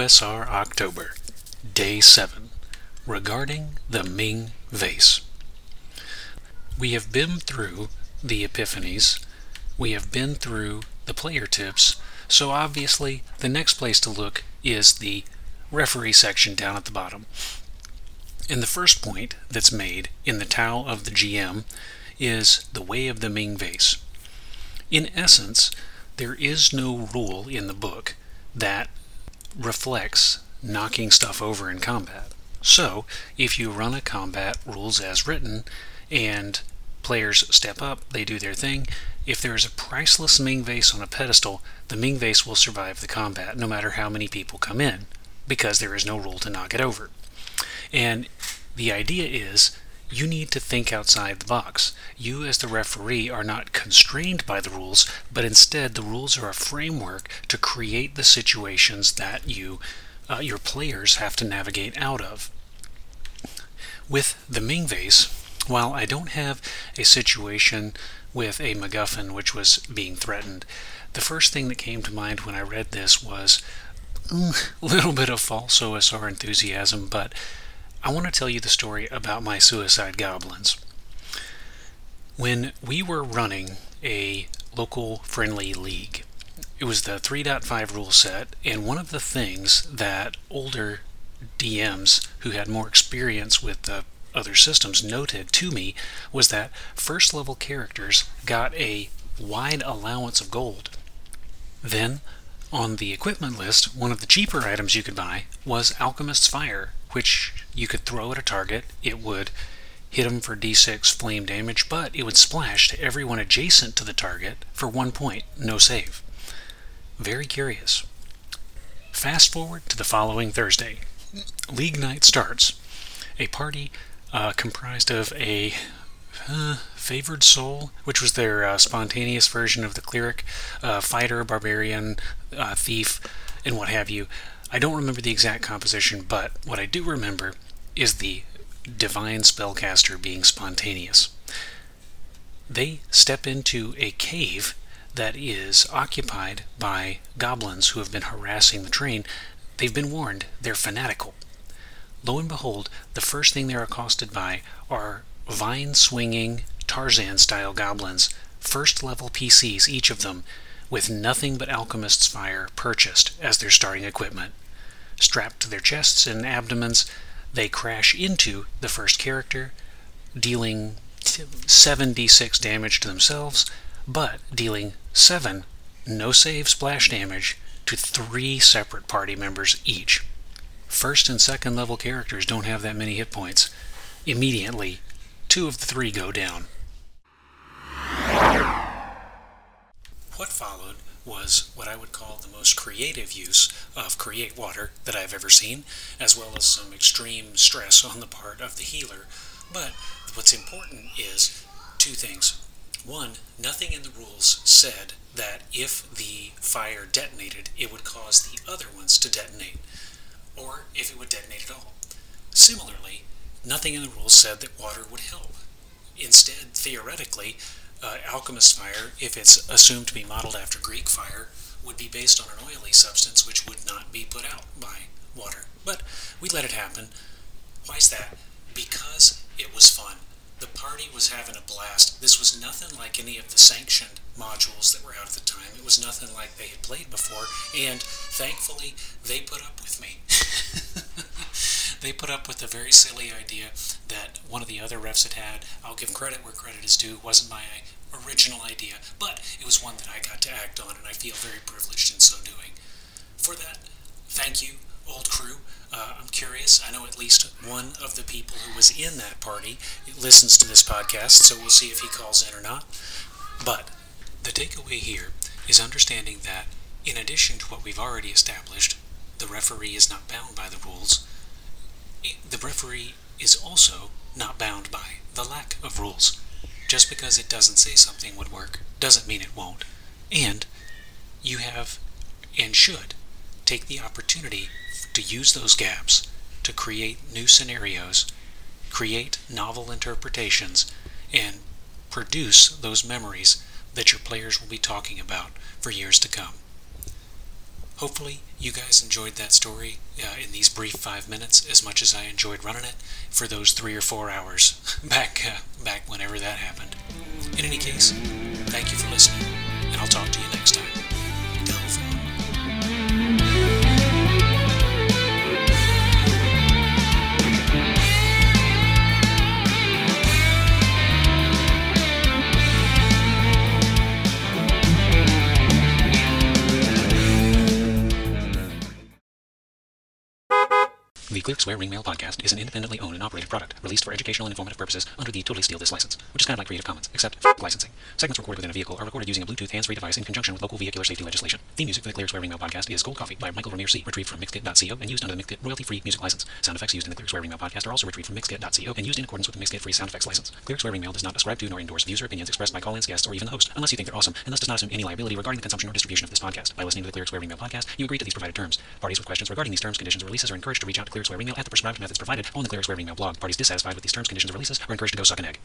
OSR October, Day 7, regarding the Ming Vase. We have been through the Epiphanies, we have been through the player tips, so obviously the next place to look is the referee section down at the bottom. And the first point that's made in the Tao of the GM is the way of the Ming Vase. In essence, there is no rule in the book that reflects knocking stuff over in combat. So, if you run a combat rules as written and players step up, they do their thing, if there is a priceless Ming vase on a pedestal, the Ming vase will survive the combat no matter how many people come in, because there is no rule to knock it over. And the idea is you need to think outside the box. You, as the referee, are not constrained by the rules, but instead the rules are a framework to create the situations that you, uh, your players, have to navigate out of. With the Ming vase, while I don't have a situation with a MacGuffin which was being threatened, the first thing that came to mind when I read this was mm, a little bit of false OSR enthusiasm, but I want to tell you the story about my suicide goblins. When we were running a local friendly league, it was the 3.5 rule set, and one of the things that older DMs who had more experience with the other systems noted to me was that first level characters got a wide allowance of gold. Then, on the equipment list, one of the cheaper items you could buy was Alchemist's Fire, which you could throw at a target. It would hit them for d6 flame damage, but it would splash to everyone adjacent to the target for one point, no save. Very curious. Fast forward to the following Thursday. League night starts. A party uh, comprised of a favored soul, which was their uh, spontaneous version of the cleric, uh, fighter, barbarian, uh, thief, and what have you. I don't remember the exact composition, but what I do remember is the divine spellcaster being spontaneous. They step into a cave that is occupied by goblins who have been harassing the train. They've been warned, they're fanatical. Lo and behold, the first thing they're accosted by are vine swinging Tarzan style goblins, first level PCs, each of them, with nothing but Alchemist's Fire purchased as their starting equipment. Strapped to their chests and abdomens, they crash into the first character, dealing 7d6 damage to themselves, but dealing 7 no save splash damage to three separate party members each. First and second level characters don't have that many hit points. Immediately, two of the three go down. What followed was what I would call the most creative use of Create Water that I've ever seen, as well as some extreme stress on the part of the healer. But what's important is two things. One, nothing in the rules said that if the fire detonated, it would cause the other ones to detonate or if it would detonate at all. Similarly, nothing in the rules said that water would help. Instead, theoretically, uh, alchemist fire, if it's assumed to be modeled after Greek fire, would be based on an oily substance which would not be put out by water. But we let it happen. Why is that? Because it was fun. The party was having a blast. This was nothing like any of the sanctioned modules that were out at the time. It was nothing like they had played before, and thankfully, they put up with me. they put up with the very silly idea that one of the other refs had had. I'll give credit where credit is due. It wasn't my original idea, but it was one that I got to act on, and I feel very privileged in so doing. For that, thank you, old crew. Uh, I'm curious. I know at least one of the people who was in that party listens to this podcast, so we'll see if he calls in or not. But the takeaway here is understanding that, in addition to what we've already established, the referee is not bound by the rules. The referee is also not bound by the lack of rules. Just because it doesn't say something would work doesn't mean it won't. And you have and should take the opportunity to use those gaps to create new scenarios, create novel interpretations, and produce those memories that your players will be talking about for years to come. Hopefully, you guys enjoyed that story uh, in these brief five minutes as much as I enjoyed running it for those three or four hours back uh, back whenever that happened. In any case, thank you for listening, and I'll talk to you next time. The Clear Square Ring Mail Podcast is an independently owned and operated product released for educational and informative purposes under the Totally Steal This license, which is kind of like Creative Commons, except f- licensing. Segments recorded within a vehicle are recorded using a Bluetooth hands-free device in conjunction with local vehicular safety legislation. Theme music for the Clear Square Ring Mail Podcast is Gold Coffee by Michael Ramirez C, retrieved from Mixkit.co and used under the Mixkit royalty-free music license. Sound effects used in the Clear Square Ring Mail Podcast are also retrieved from Mixkit.co and used in accordance with the Mixkit free sound effects license. Clear Square Ring Mail does not ascribe to nor endorse views or opinions expressed by call-ins, guests, or even the host, unless you think they're awesome, and thus does not assume any liability regarding the consumption or distribution of this podcast. By listening to the Clear Square Ring Mail Podcast, you agree to these provided terms. Parties with questions regarding these terms, conditions, or releases are encouraged to reach out to Clear Square Ring Mail at the prescribed methods provided on the Clear Square Ring Mail blog. Parties dissatisfied with these terms, conditions, or releases are encouraged to go suck an egg.